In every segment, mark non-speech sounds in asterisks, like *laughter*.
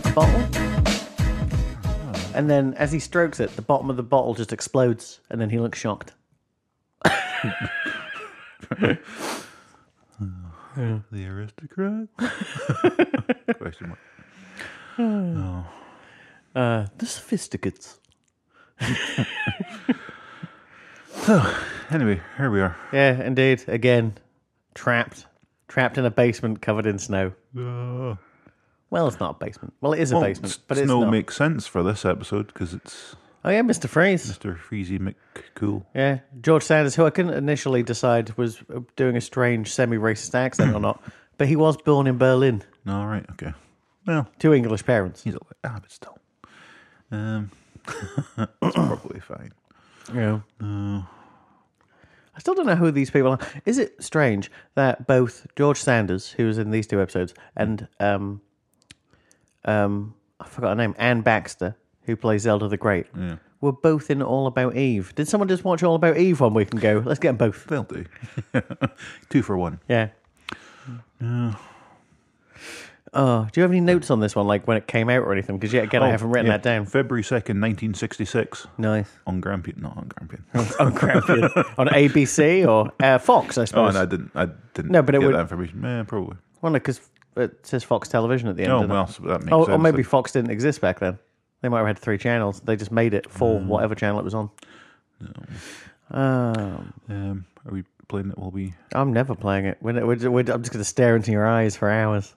Coke bottle. And then as he strokes it, the bottom of the bottle just explodes, and then he looks shocked. *laughs* The aristocrat? *laughs* Question mark. *sighs* Uh, the sophisticates. *laughs* So, Anyway, here we are. Yeah, indeed. Again, trapped. Trapped in a basement covered in snow. Uh, Well, it's not a basement. Well, it is a basement, but it's snow not. makes sense for this episode because it's oh, yeah, Mr. Freeze. Mr. Freezy McCool. Yeah, George Sanders, who I couldn't initially decide was uh, doing a strange semi-racist accent or not, *clears throat* but he was born in Berlin All right, okay. Well, two English parents. he's a ah, but still. Um, *laughs* it's probably fine. Yeah. Uh, I still don't know who these people are. Is it strange that both George Sanders, who was in these two episodes, and um, um, I forgot her name, Anne Baxter, who plays Zelda the Great, yeah, were both in All About Eve? Did someone just watch All About Eve one week and go, let's get them both? they'll do. *laughs* Two for one. Yeah. Oh, do you have any notes on this one, like when it came out or anything? Because yet again, I Oh, haven't written yeah. that down. February 2nd, 1966. Nice. On Grampian. Not on Grampian. *laughs* on Grampian. on ABC or uh, Fox, I suppose. oh, suppose. and I didn't. I didn't. No, but it get would- that information. Yeah, probably. Well, no, because it says Fox Television at the end. Oh well, so that makes Oh, sense. or maybe Fox didn't exist back then. They might have had three channels. They just made it for whatever channel it was on. Um, Um, are we playing it? while we? I'm never playing it. We're, we're, we're, I'm just going to stare into your eyes for hours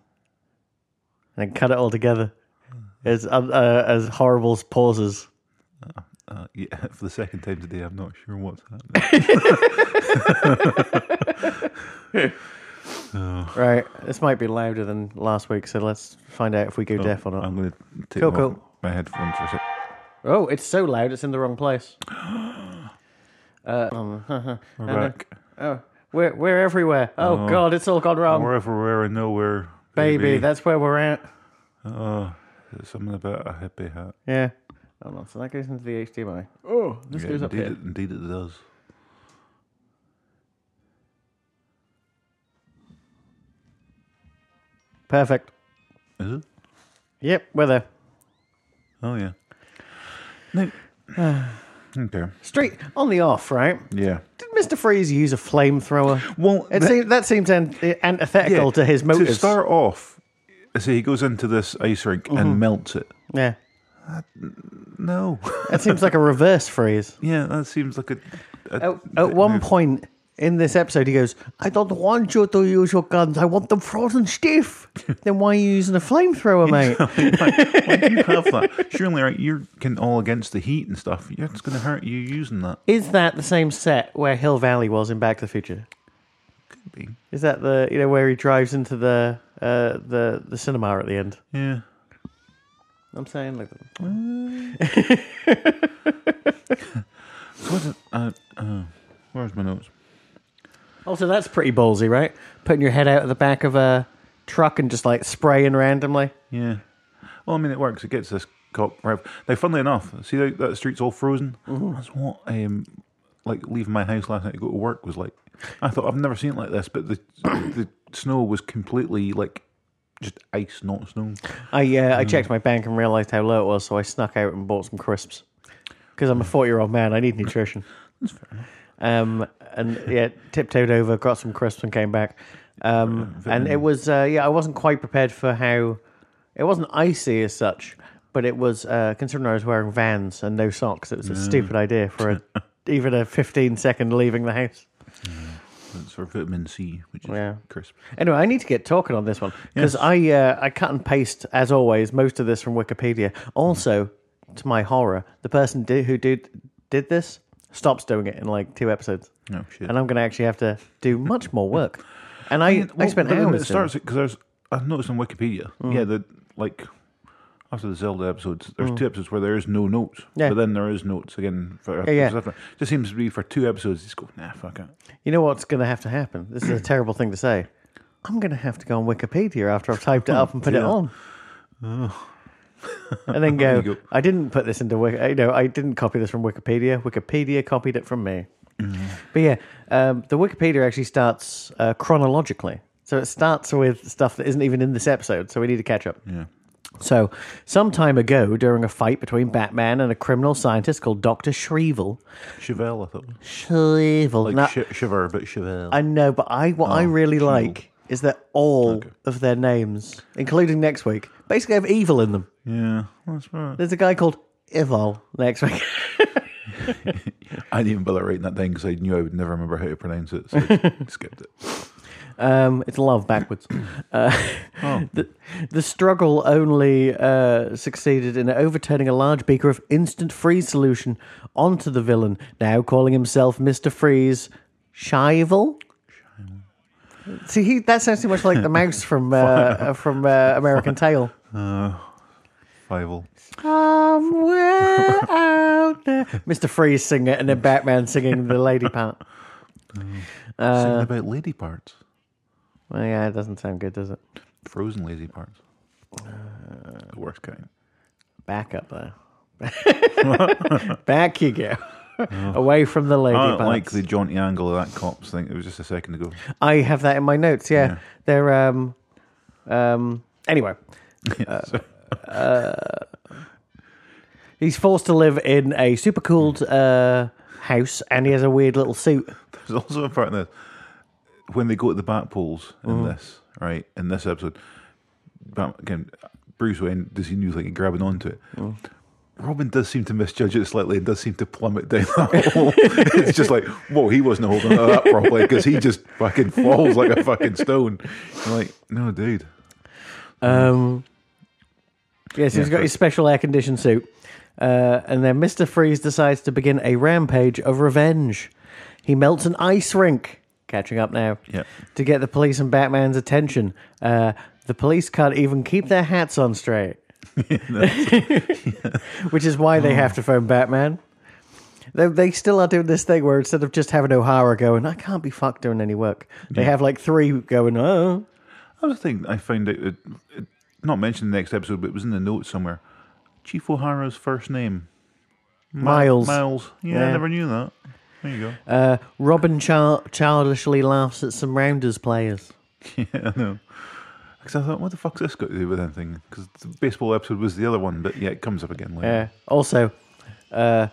and then cut it all together as uh, uh, as horrible as pauses. Uh, yeah, *laughs* for the second time today, I'm not sure what's happening. *laughs* *laughs* Right, this might be louder than last week, so let's find out if we go deaf or not. I'm going to take Cool, off cool. my headphones for a sec. Oh, it's so loud, it's in the wrong place. *gasps* Uh, um, We're *laughs* And then- back. oh, we're we're everywhere. Oh, God, it's all gone wrong, We're everywhere and nowhere, baby. That's where we're at. oh, there's something about a hippie hat. Yeah. Hold on. So that goes into the HDMI. Oh, this Yeah, goes up indeed, here. it, indeed it does. Perfect. Is it? Yep, we're there. Oh yeah. No. *sighs* okay. Straight on the off, right? Yeah. Did Mr. Freeze use a flamethrower? Well, It that- seems, that seems an, antithetical yeah, to his motives. To start off, say he goes into this ice rink Mm-hmm. and melts it. yeah. No. That seems like a reverse freeze. *laughs* yeah, that seems like a. a At, at one point in this episode, he goes, I don't want you to use your guns. I want them frozen stiff. *laughs* then why are you using a flamethrower, *laughs* mate? Why do you have that? Surely, right? You can all against the heat and stuff. It's going to hurt you using that. Is that the same set where Hill Valley was in Back to the Future? Could be. Is that the you know where he drives into the uh, the the cinema at the end? Yeah. I'm saying like *laughs* So what's it? Uh, uh, where's my notes? Also, that's pretty ballsy, right? Putting your head out of the back of a truck and just like spraying randomly. Yeah. Well, I mean, it works. It gets this cop right. Now, funnily enough, see that, that street's all frozen. That's what um, like leaving my house last night to go to work was like. I thought I've never seen it like this, but the *coughs* the snow was completely like just ice, not snow. I uh, I checked my bank and realized how low it was, so I snuck out and bought some crisps. Because I'm a 40 year old man, I need nutrition. That's fair enough. Um, and yeah, tiptoed over, got some crisps, and came back. Um, and it was uh, yeah, I wasn't quite prepared for how it wasn't icy as such, but it was uh, considering I was wearing Vans and no socks. It was a stupid idea for a, *laughs* even a 15 second leaving the house. It's for vitamin C, which is Yeah. crisp. Anyway, I need to get talking on this one because Yes. I uh, I cut and paste as always most of this from Wikipedia. Also, to my horror, the person who did did this stops doing it in like two episodes, Oh shit! and I'm going to actually have to do much more work. *laughs* And I I, Well, spent but then hours. It starts because there's I've noticed on Wikipedia. Mm. Yeah, the like after the Zelda episodes, there's mm. two episodes where there is no notes. Yeah. But then there is notes again for Yeah, yeah. after. Just seems to be for two episodes. Just go nah, fuck it. You know what's going to have to happen? This is a terrible thing to say. I'm going to have to go on Wikipedia after I've typed it up and put it *laughs* dear. on. Oh. and then *laughs* go, go. I didn't put this into Wiki. Uh, you know, I didn't copy this from Wikipedia. Wikipedia copied it from me. But yeah, um, the Wikipedia actually starts uh, chronologically. So it starts with stuff that isn't even in this episode. So we need to catch up. Yeah. So, some time ago, during a fight between Batman and a criminal scientist called Dr. Shrevel, Chevelle, I thought. Shrevel. Like Now, sh- shiver, but Chevelle. I know, but I what I Oh, really like is that all of their names, including next week, basically have evil in them. yeah, that's right. There's a guy called Evil next week. *laughs* *laughs* I didn't even bother writing that down because I knew I would never remember how to pronounce it, so I *laughs* skipped it. Um, it's love backwards. *clears throat* Uh, *laughs* Oh. the, the struggle only uh, succeeded in overturning a large beaker of instant freeze solution onto the villain, now calling himself Mr. Freeze Shivel. See, he, that sounds too much like the mouse from uh, from uh, American Tail. Fivel. Somewhere out there. *laughs* Mr. Freeze singing it and then Batman singing the lady part. *laughs* Singing Uh, about lady parts. Well, yeah, it doesn't sound good, does it? Frozen lady parts. the worst kind. Back up there. *laughs* Back you go. Away from the lady I don't parts. like the jaunty angle of that cops thing. It was just a second ago. I have that in my notes. Yeah, Yeah. they're um, um. Anyway, Yeah, so- he's forced to live in a super cooled uh house, and he has a weird little suit. There's also a part in this when they go to the bat poles in Mm-hmm. this, right? In this episode, Bat- again, Bruce Wayne does he knew like grabbing onto it. Mm. Robin does seem to misjudge it slightly and does seem to plummet down that *laughs* hole. it's just like, whoa, he wasn't holding on to that properly because he just fucking falls like a fucking stone. You're like, no, dude. Um, yes, he's Yeah, got his special air conditioned suit. Uh, and then Mr. Freeze decides to begin a rampage of revenge. He melts an ice rink, catching up now, Yeah. to get the police and Batman's attention. Uh, the police can't even keep their hats on straight, *laughs* which is why they have to phone Batman. They, they still are doing this thing where instead of just having O'Hara going, I can't be fucked doing any work, they have like three going, oh. The thing I found out, it, it, not mentioned in the next episode, but it was in the notes somewhere. Chief O'Hara's first name. Mi- Miles. Miles. Yeah, Yeah. I never knew that. There you go. Uh, Robin char- childishly laughs at some Rounders players. *laughs* yeah, I know. Because I thought, what the fuck's this got to do with anything? Because the baseball episode was the other one, but yeah, it comes up again later. Yeah. Also, uh,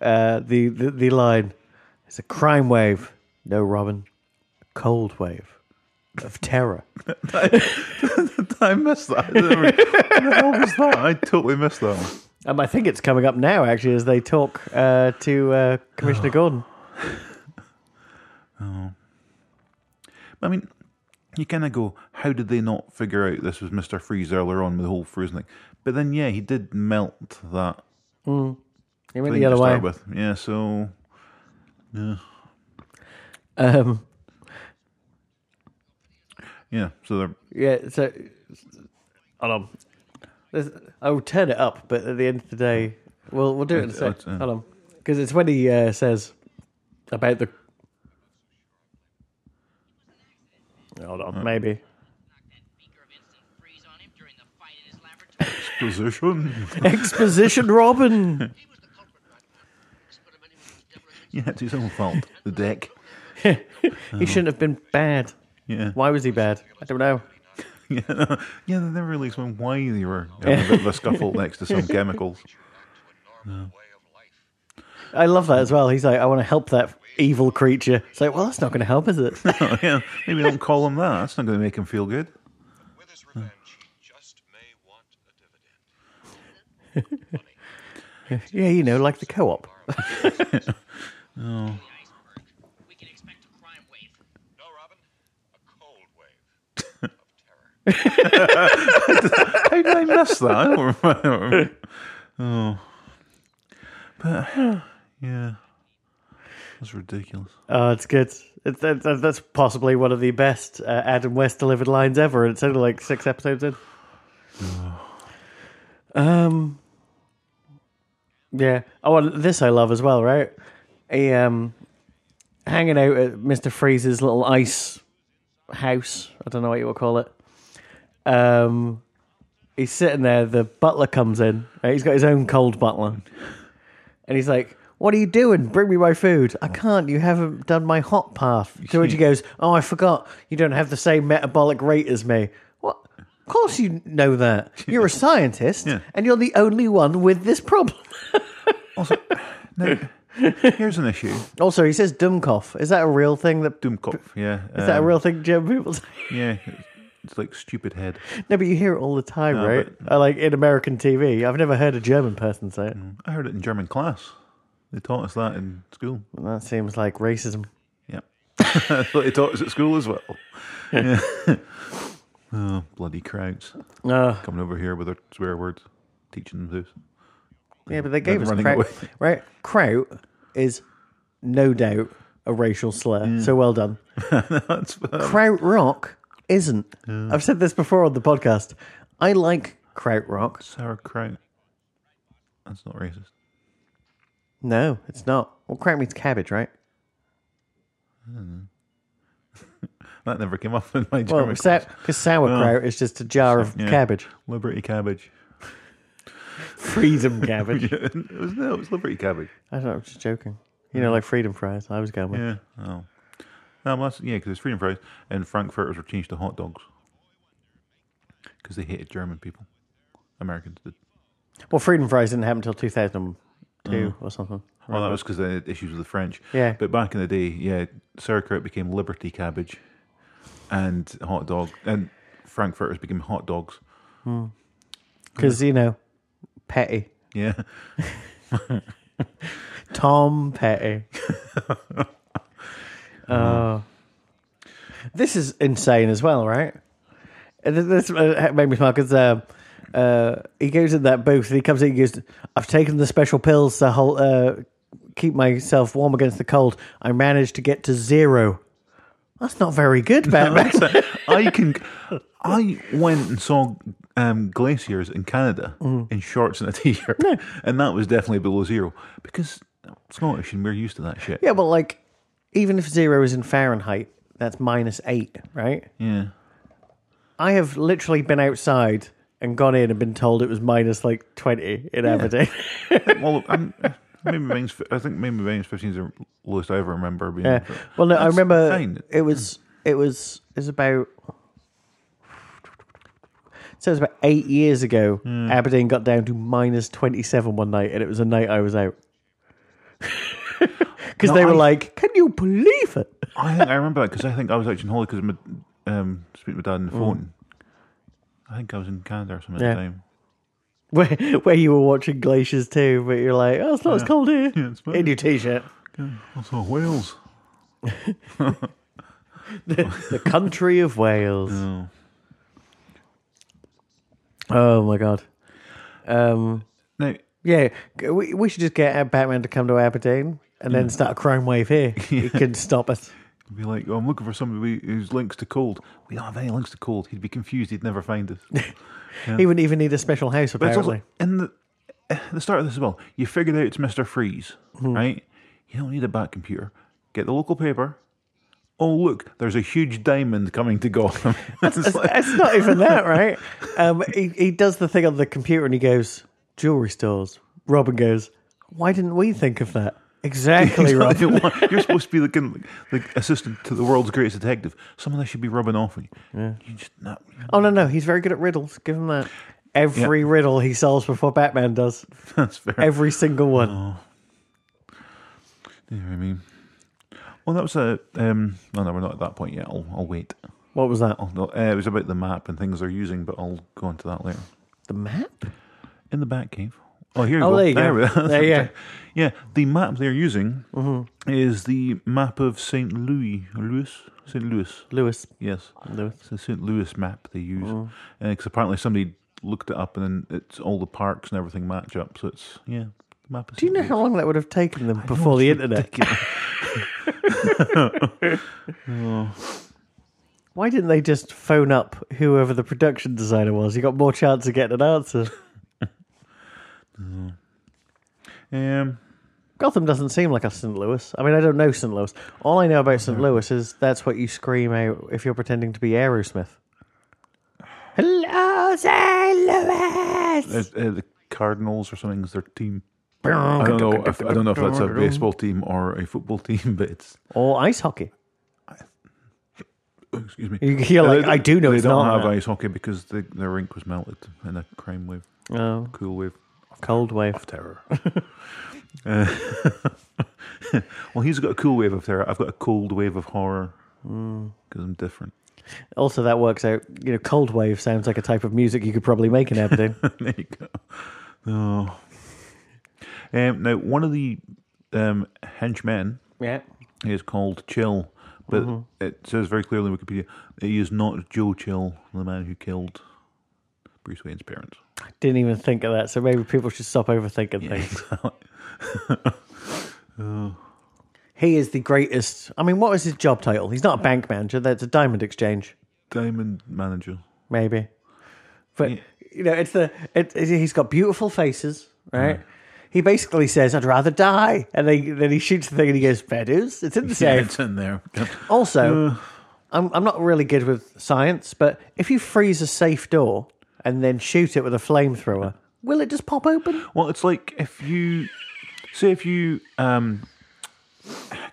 uh, the, the the line is a crime wave. No, Robin, a cold wave of terror. *laughs* *laughs* *laughs* I missed that. I didn't re- *laughs* what the hell was that? I totally missed that one. Um, I think it's coming up now, actually, as they talk uh, to uh, Commissioner Gordon. *laughs* Oh. I mean, you kind of go, how did they not figure out this was Mr. Freeze earlier on with the whole frozen thing? But then, yeah, he did melt that He went the other way. start with. Yeah, so Um, yeah, so they're yeah. So, hold on. There's, I'll turn it up, but at the end of the day, we'll we'll do it in a sec. Uh, Hold on, because it's when he uh, says about the. Hold on, maybe. beaker of instant freeze on him during the fight in his laboratory. position. *laughs* Exposition Robin. He was the culprit, Batman. Just put him in with his devilish yeah, it's his own fault. The deck. *laughs* He shouldn't have been bad. Yeah. Why was he bad? I don't know. *laughs* Yeah, no, yeah, they never really explained why they were *laughs* having a bit of a scuffle next to some chemicals. I love that as well. He's like, I want to help that evil creature. It's like, well, that's not going to help, is it? *laughs* Oh, yeah, maybe don't call him that. That's not going to make him feel good. With his revenge, he just may want a dividend. yeah, you know, like the co-op. iceberg. Oh. We can expect a crime wave. No, Robin, a cold wave of terror. How did I miss that? I don't remember. Oh, but yeah, that's ridiculous. Oh, it's good. It's, it's, that's possibly one of the best uh, Adam West delivered lines ever. It's only like six episodes in. *sighs* um, yeah. Oh, this I love as well, right? He um, hanging out at Mister Freeze's little ice house. I don't know what you would call it. Um, he's sitting there. The butler comes in. Right? He's got his own cold butler, and he's like, "What are you doing? Bring me my food." I can't. You haven't done my hot path. To which he goes, "Oh, I forgot. You don't have the same metabolic rate as me." What? Of course, you know that. You're a *laughs* scientist, Yeah. and you're the only one with this problem. *laughs* Also, now, here's an issue. Also, he says Dummkopf. Is that a real thing? That Dummkopf, yeah. is that a um, real thing German people say? Yeah, *laughs* like stupid head. No, but you hear it all the time, No, right? Uh, like in American TV. I've never heard a German person say it. I heard it in German class. They taught us that in school. That seems like racism. Yeah. *laughs* That's what they taught us at school as well. Yeah. *laughs* oh, bloody crowds. Uh, Coming over here with their swear words, teaching them this. yeah, but they gave us running kraut. away. *laughs* Right? Kraut is no doubt a racial slur. So well done. That's Kraut rock isn't. I've said this before on the podcast. I like kraut rock. sauerkraut. That's not racist. No, it's not. Well, kraut means cabbage, right? Hmm. *laughs* That never came up in my Well, German class. because sauerkraut oh. is just a jar of Yeah. cabbage. Liberty cabbage. *laughs* Freedom *laughs* cabbage. it was no, it was Liberty cabbage. I don't know, I'm just joking. You know, like freedom fries. I was going with. Yeah. Oh. No, well, yeah, because it's freedom fries and frankfurters were changed to hot dogs because they hated German people. Americans did. Well, freedom fries didn't happen until 2002 mm-hmm. or something. Well, that was because they had issues with the French. Yeah. But back in the day, yeah, sauerkraut became Liberty cabbage, and hot dog, and frankfurters became hot dogs. Hmm. Because, you know, Petty. Yeah. *laughs* Tom Petty. *laughs* oh. This is insane as well, right? This uh, made me smile because uh, uh, he goes in that booth and he comes in and goes, I've taken the special pills to hold, uh, keep myself warm against the cold. I managed to get to zero. That's not very good, Batman. *laughs* I can. I went and saw um, glaciers in Canada in shorts and a t-shirt, and that was definitely below zero because Scottish and we're used to that shit. yeah, but like, even if zero is in Fahrenheit, that's minus eight, right? Yeah. I have literally been outside and gone in and been told it was minus like 20 in Aberdeen. *laughs* Well, I'm, maybe mine's. fi- I think maybe mine's 15 is the lowest I ever remember being. yeah. Well, no, I That's remember fine. it was, it was, it was about, so it was about eight years ago. Hmm. Aberdeen got down to minus 27 one night and it was a night I was out. *laughs* Because No, they were I- like, can you believe it? I think I remember that because I think I was actually in Holly because um, speaking to my dad on the phone. I think I was in Canada or something at Mm. Yeah. the time. *laughs* Where, where you were watching glaciers too, but you're like, oh, it's not as cold here. Yeah, it's fine. in your t shirt. I saw Wales. *laughs* the country of Wales. Oh. Oh my god. Um, Now, yeah, we, we should just get Batman to come to Aberdeen and then start a crime wave here. *laughs* He can stop us. be like, oh, I'm looking for somebody who's links to cold. We don't have any links to cold. He'd be confused. He'd never find us. *laughs* He wouldn't even need a special house, But it's apparently. also in the at the start of this as well. You figured out it's Mister Freeze, Hmm. right? You don't need a bat computer. Get the local paper. Oh look, there's a huge diamond coming to Gotham. *laughs* It's like- It's not even that, right? Um, he, he does the thing on the computer and he goes, jewelry stores. Robin goes, why didn't we think of that? Exactly, *laughs* Robin. You're supposed to be like, like assistant to the world's greatest detective. Someone that should be rubbing off on you. You just not. Oh, no, no. He's very good at riddles. Give him that. Every riddle he solves before Batman does. *laughs* That's fair. Every single one. Oh. You know what I mean? Well, that was a. Um, no, no, we're not at that point yet. I'll, I'll wait. What was that? I'll, no, uh, it was about the map and things they're using, but I'll go into that later. The map? In the Batcave. Oh, here you Oh, go. there you go. There you *laughs* go. Yeah, the map they're using Mm-hmm. is the map of St. Louis. Louis? St. Louis. Lewis. Yes. Lewis. It's the St. Louis map they use. Because apparently somebody looked it up and then it's all the parks and everything match up. So it's, yeah, map is Do you know St. how long that would have taken them before the internet? *laughs* Why didn't they just phone up whoever the production designer was? You got more chance of getting an answer. Um, Gotham doesn't seem like a St. Louis. I mean, I don't know St. Louis. All I know about St. Louis is that's what you scream out if you're pretending to be Aerosmith. Hello, St. Louis. uh, uh, the Cardinals or something is their team. I don't know. If, I don't know if that's a baseball team or a football *laughs* team, but it's Or ice hockey. Excuse me. You- you're like, I do know they it's don't not have ice hockey because the, the rink was melted in a crime wave, Oh, cool wave cold wave. of terror. Uh, *laughs* well, he's got a cool wave of terror. I've got a cold wave of horror because I'm different. Also, that works out. You know, cold wave sounds like a type of music you could probably make in Aberdeen. *laughs* there you go. Oh. Um, now, one of the um, henchmen yeah. is called Chill, but Mm-hmm. it says very clearly in Wikipedia he is not Joe Chill, the man who killed Bruce Wayne's parents. Didn't even think of that. So maybe people should stop overthinking things. *laughs* Oh. He is the greatest. I mean, what was his job title? He's not a bank manager. That's a diamond exchange, Diamond manager. maybe. But you know, it's the it, it- he's got beautiful faces, right? He basically says, "I'd rather die," and then, then he shoots the thing and he goes, "Fair dues. It's in the Yeah, safe." it's in there. Also, uh. I'm I'm not really good with science, but if you freeze a safe door and then shoot it with a flamethrower, will it just pop open? Well, it's like if you say if you um,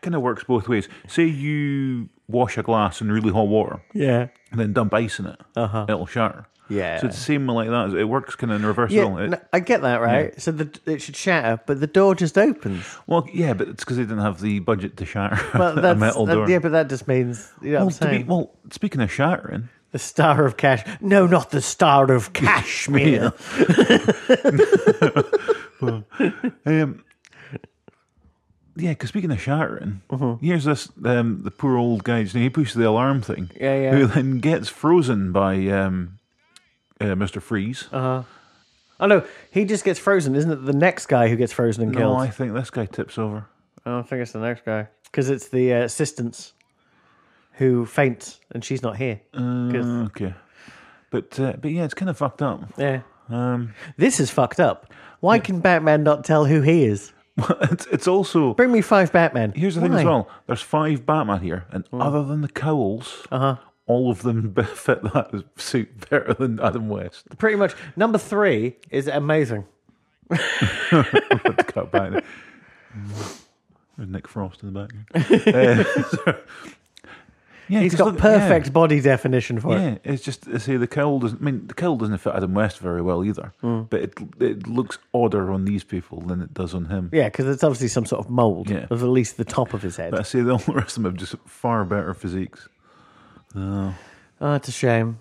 kind of works both ways. Say you wash a glass in really hot water Yeah. and then dump ice in it, uh-huh. it'll shatter. Yeah. So it's the same like that. It works kind of in reverse. Yeah. It- no, I get that, right? So the, it should shatter, but the door just opens. well, yeah, but it's because they didn't have the budget to shatter Well, *laughs* a metal that- door. yeah, but that just means you know well, what I'm to be, well, speaking of shattering, the star of cash. No, not the star of *laughs* Kashmir. *laughs* Um, yeah, because speaking of shattering, Mm-hmm. here's this um, the poor old guy. you know, He pushes the alarm thing, Yeah, yeah. who then gets frozen by um, uh, Mister Freeze. oh no, he just gets frozen, isn't it? The next guy who gets frozen and no, killed. I think this guy tips over. I don't think it's the next guy because it's the uh, assistants who faints and she's not here. 'Cause- Uh, okay, but uh, but yeah, it's kind of fucked up. yeah, Um, this is fucked up. Why can Batman not tell who he is? *laughs* it's it's also Bring me five Batman. here's the thing Why? as well. There's five Batman here, and other than the cowls, Uh-huh. all of them *laughs* fit that suit better than Adam West. Pretty much. Number three is amazing. *laughs* cut back. there. There's Nick Frost in the background. Uh, yeah, He's got look- perfect body definition for Yeah, it. yeah, it's just say the cowl doesn't. I mean, the cowl doesn't fit Adam West very well either. Hmm. But it it looks odder on these people than it does on him. Yeah, because it's obviously some sort of mold Yeah. of at least the top of his head. But I see the rest of them have just far better physiques. Oh, it's a shame.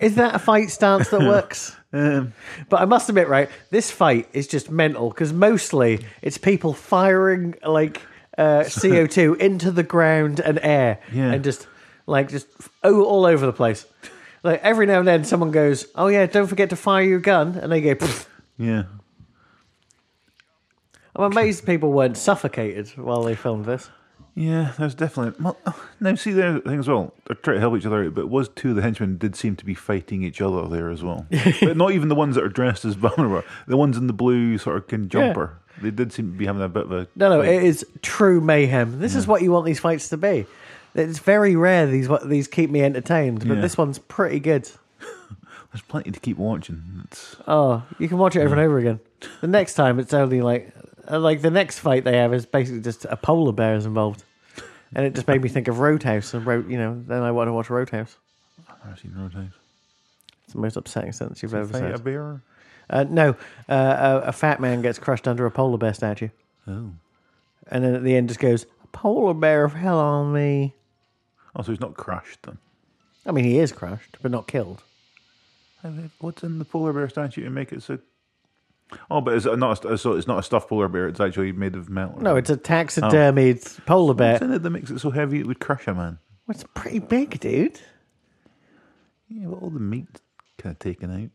Is that a fight stance that *laughs* works? Um, But I must admit, right, this fight is just mental because mostly it's people firing like uh, *laughs* CO2 into the ground and air Yeah. and just like just oh, all over the place. Like every now and then someone goes, Oh, yeah, don't forget to fire your gun. And they go, "Pfft." yeah, I'm amazed people weren't suffocated while they filmed this. yeah. There's definitely well, *sighs* now. See, the thing as well. They're trying to help each other out, but it was two of the henchmen did seem to be fighting each other there as well. *laughs* but not even the ones that are dressed as were. The ones in the blue sort of can jumper. They did seem to be having a bit of a No, no, it is true mayhem. This is what you want these fights to be. It's very rare these what these keep me entertained, but Yeah. this one's pretty good. *laughs* There's plenty to keep watching. It's, Oh, you can watch it over and over again. The next time, it's only like uh, like the next fight they have is basically just a polar bear is involved, and it just made me think of Roadhouse and Road. You know, then I want to watch Roadhouse. I've never seen Roadhouse. It's the most upsetting sentence you've ever Fight a said. bear? Uh, no, uh, a, a fat man gets crushed under a polar bear statue, Oh. and then at the end just goes, "A polar bear fell on me." Oh, so he's not crushed then. I mean, he is crushed, but not killed. What's in the polar bear statue to make it so? Oh, but is it not? A, so it's not a stuffed polar bear. It's actually made of metal. No, it's a taxidermied polar bear. What's in it that makes it so heavy it would crush a man? Well, it's pretty big, dude. Yeah, but all the meat kind of taken out.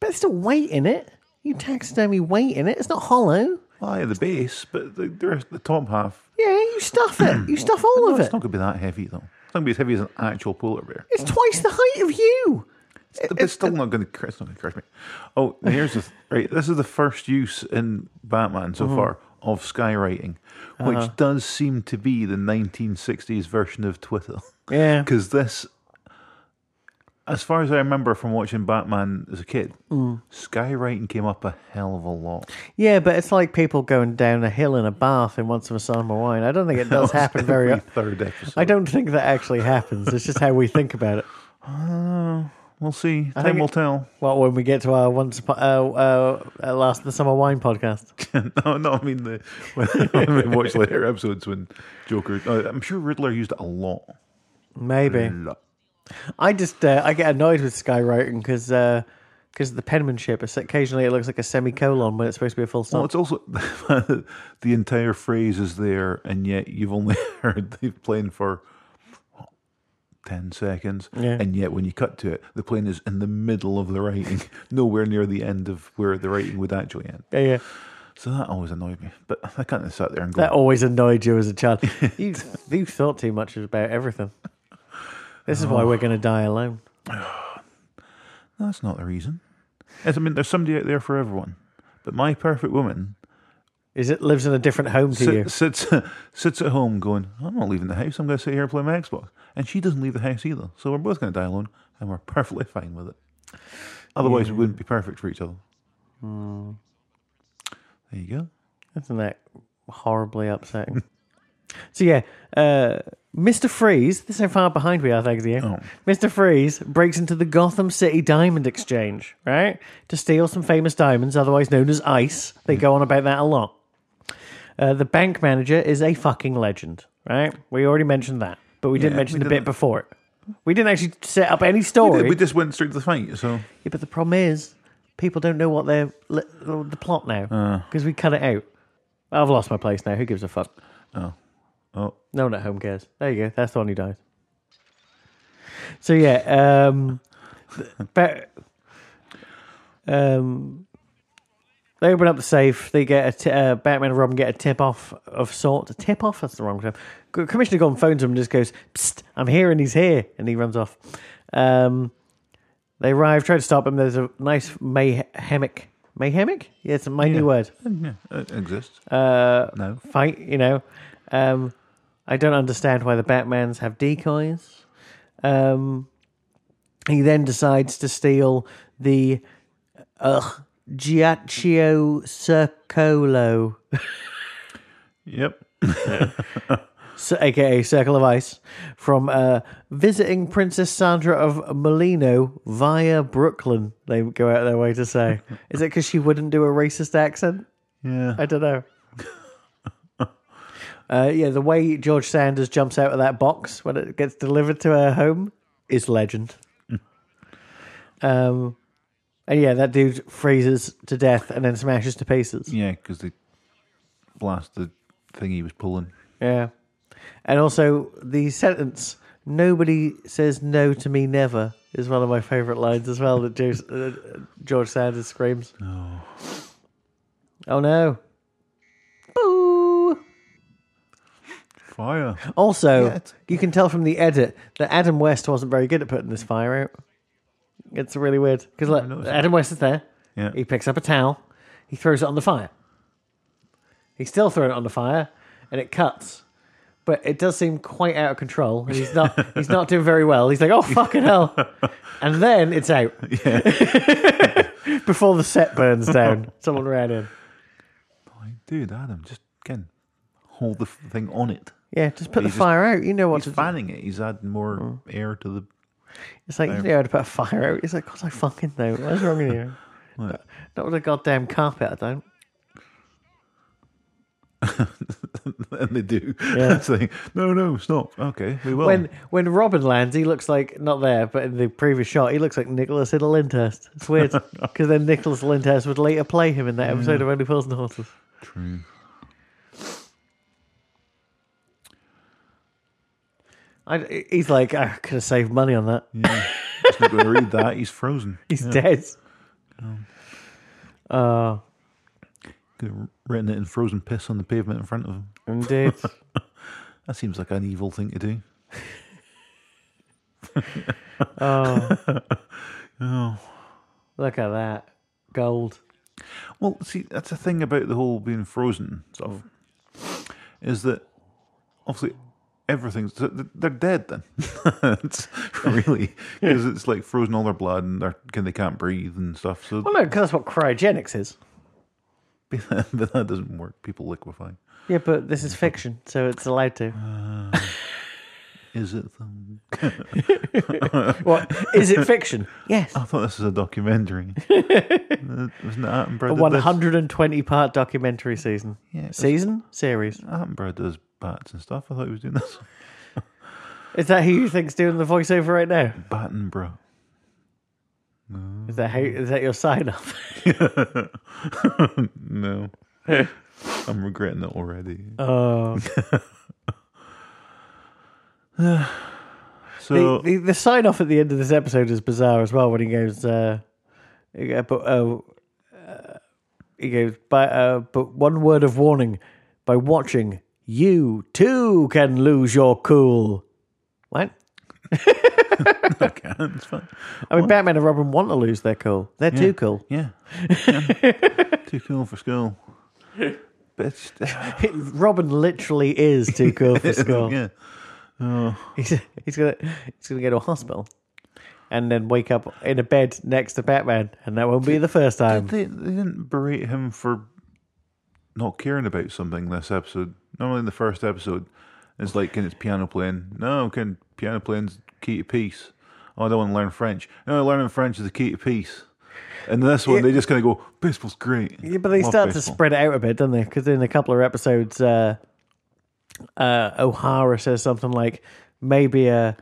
But there's still weight in it. You taxidermy weight in it. It's not hollow. Oh, yeah, the base, but the, the, rest, the top half. Yeah, you stuff it. You stuff all No, of it. it's not going to be that heavy though. It's not going to be as heavy as an actual polar bear. It's twice the height of you. But it's still not going to. It's not going to crush me. Oh, here's the th- *laughs* right. This is the first use in Batman so mm-hmm. far of skywriting, which uh-huh. does seem to be the 1960s version of Twitter. Yeah. *laughs* because this as far as I remember from watching Batman as a kid, Mm. skywriting came up a hell of a lot. Yeah, but it's like people going down a hill in a bath in Once of a Summer Wine. I don't think it does *laughs* happen very. Every third episode. I don't think that actually happens. It's just how we think about it. *laughs* We'll see. think Time will it- tell. Well, when we get to our once uh, uh, uh, last the summer wine podcast, *laughs* no, no, I mean the when, when we watch later episodes when Joker. Uh, I'm sure Riddler used it a lot. maybe. A lot. I just uh, I get annoyed with skywriting because because the penmanship. Occasionally it looks like a semicolon when it's supposed to be a full Well, stop. it's also *laughs* the entire phrase is there, and yet you've only *laughs* heard the plane for what, ten seconds, Yeah. and yet when you cut to it, the plane is in the middle of the writing, *laughs* nowhere near the end of where the writing would actually end. yeah, yeah. So that always annoyed me. But I can't sit there and go, That always annoyed you as a child. you you thought too much about everything. This is why we're going to die alone. *sighs* That's not the reason. Yes, I mean, there's somebody out there for everyone. But my perfect woman Is it lives in a different home to you? sit, sits *laughs* sits at home going, I'm not leaving the house. I'm going to sit here and play my Xbox. And she doesn't leave the house either. So we're both going to die alone, and we're perfectly fine with it. Otherwise, we wouldn't be perfect for each other. Hmm. There you go. Isn't that horribly upsetting? *laughs* so yeah, uh, Mr. Freeze. This is how far behind we are, thanks to you. Oh. Mr. Freeze breaks into the Gotham City Diamond Exchange, right, to steal some famous diamonds, otherwise known as ice. They go on about that a lot. Uh, the bank manager is a fucking legend, right? We already mentioned that, but we didn't Yeah, mention we the bit didn't. before it. We didn't actually set up any story. we just went straight to the fight. So Yeah, but the problem is, people don't know what they're li- the plot now Uh. because we cut it out. I've lost my place now. Who gives a fuck? oh, No one at home cares. There you go. That's the one who dies. So yeah, um, but um, they open up the safe. They get a t- uh, Batman and Robin get a tip off of sort. A tip off? That's the wrong term. Commissioner Gordon phones him and just goes, Psst, "I'm here and he's here," and he runs off. Um, they arrive, try to stop him. There's a nice mayhemic. Mayhemic? Yeah, it's my new word yeah, it exists. uh, no. fight. You know, um, I don't understand why the Batmans have decoys. Um, he then decides to steal the uh, Giacchio Circolo, Yep. *laughs* s- aka Circle of Ice, from uh, visiting Princess Sandra of Molino via Brooklyn. They go out of their way to say, is it because she wouldn't do a racist accent? Yeah. I don't know. Uh, yeah, the way George Sanders jumps out of that box when it gets delivered to her home is legend. um, and yeah, that dude freezes to death and then smashes to pieces. Yeah, because they blast the thing he was pulling. Yeah, and also the sentence "Nobody says no to me, never" is one of my favorite lines as well. That George, uh, George Sanders screams. Oh. Oh no! Fire. Also, Yeah, it's- you can tell from the edit that Adam West wasn't very good at putting this fire out. It's really weird because look, noticed. Adam West is there. Yeah. He picks up a towel, he throws it on the fire. He's still throwing it on the fire, and it cuts. But it does seem quite out of control. and He's not. *laughs* he's not doing very well. He's like, "Oh fucking hell!" *laughs* And then it's out. *laughs* Before the set burns down, someone ran in. Like, dude, Adam, just again, hold the f- thing on it. Yeah, just put the just- fire out. You know what He's to do. fanning it. He's adding more Mm. air to the. It's like, you know how to put a fire out. It's like, God, I fucking know. What's wrong with you? *laughs* Not with a goddamn carpet, I don't. *laughs* and they do. Yeah. *laughs* like, no, no, stop. Okay, we will. When when Robin lands, he looks like, not there, but in the previous shot, he looks like Nicholas in a Lyndhurst. It's weird. Because then Nicholas Lyndhurst would later play him in that episode of Only Fools and Horses. True. I, he's like, I could have saved money on that. Yeah. He's not going to read that. He's frozen. *laughs* He's dead. Oh, uh, Could have written it in frozen piss on the pavement in front of him. indeed. *laughs* That seems like an evil thing to do. *laughs* Oh, Oh. look at that. Gold. Well, see, that's the thing about the whole being frozen stuff, is that obviously everything's they're dead then. *laughs* it's really *laughs* because it's like frozen all their blood and they're can they can't breathe and stuff. So Well, no, because that's what cryogenics is. *laughs* but that doesn't work. People liquefy. Yeah, but this is fiction, so it's allowed to. Is it? What is it? Fiction? Yes. I thought this was a documentary. Uh, Wasn't it Attenborough? A did one this? hundred and twenty part documentary season. Yeah, it was- Season series. Attenborough does bats and stuff. I thought he was doing this. Is that who you think's doing the voiceover right now? Battenborough. Is that how? Is that your sign off? *laughs* *laughs* No. I'm regretting it already. Oh, *laughs* *sighs* So the, the, the sign off at the end of this episode is bizarre as well. When he goes, uh, but uh, uh, he goes, but uh, but one word of warning: by watching, you too can lose your cool. What? *laughs* okay, it's fine. I mean, Batman and Robin want to lose their cool. They're too cool. Yeah. Yeah. Too cool for school. But it's, *laughs* Robin literally is too cool for *laughs* school. yeah. Oh. He's, he's gonna he's gonna go to a hospital and then wake up in a bed next to Batman, and that won't be the first time. They, they didn't berate him for not caring about something this episode. Normally in the first episode, it's like, can it's piano playing? No, can piano playing's key to peace. Oh, I don't want to learn French. No, learning French is the key to peace. And this one, they just kind of go, baseball's great. Yeah, but they Love start to spread it out a bit, don't they? Because in a couple of episodes, uh, uh, O'Hara says something like, "Maybe uh,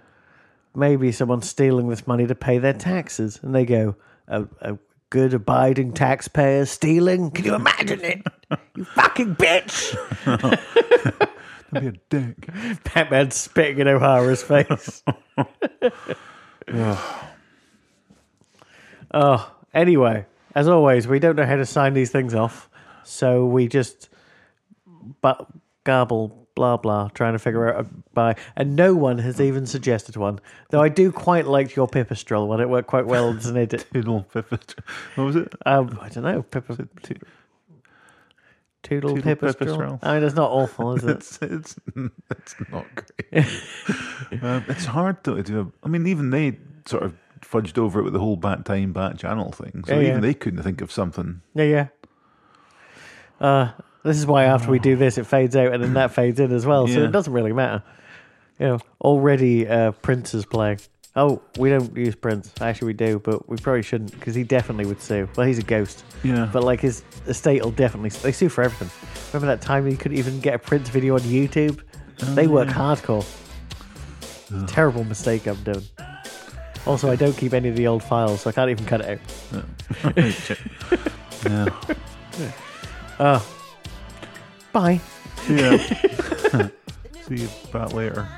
maybe someone's stealing this money to pay their taxes," and they go, "A, a good abiding taxpayer stealing? Can you imagine it? You fucking bitch!" *laughs* Don't be a dick. Batman spitting in O'Hara's face. *sighs* oh, anyway, as always, we don't know how to sign these things off, so we just but garble blah blah trying to figure out a by and no one has even suggested one though i do quite like your pipistrelle one it worked quite well as an edit Toodle Pippa. What was it? um, i don't know Pippa, To- toodle, Toodle pipistrelle pipistrelle. i mean it's not awful is *laughs* it It's it's it's not great. um, it's hard though to do. A, I mean, even they sort of fudged over it with the whole bat time, bat channel thing. So Yeah, even yeah. they couldn't think of something. Yeah, yeah. Uh, this is why after we do this, it fades out and then that *laughs* fades in as well. So Yeah. it doesn't really matter. You know, already uh, Prince is playing. Oh, we don't use Prince. Actually, we do, but we probably shouldn't because he definitely would sue. Well, he's a ghost. Yeah. But like his estate will definitely they sue for everything. Remember that time you couldn't even get a Prince video on YouTube? they work hardcore. Terrible mistake I'm doing. Also, I don't keep any of the old files, so I can't even cut it out. *laughs* yeah. *laughs* Bye. Yeah. *laughs* See you about later.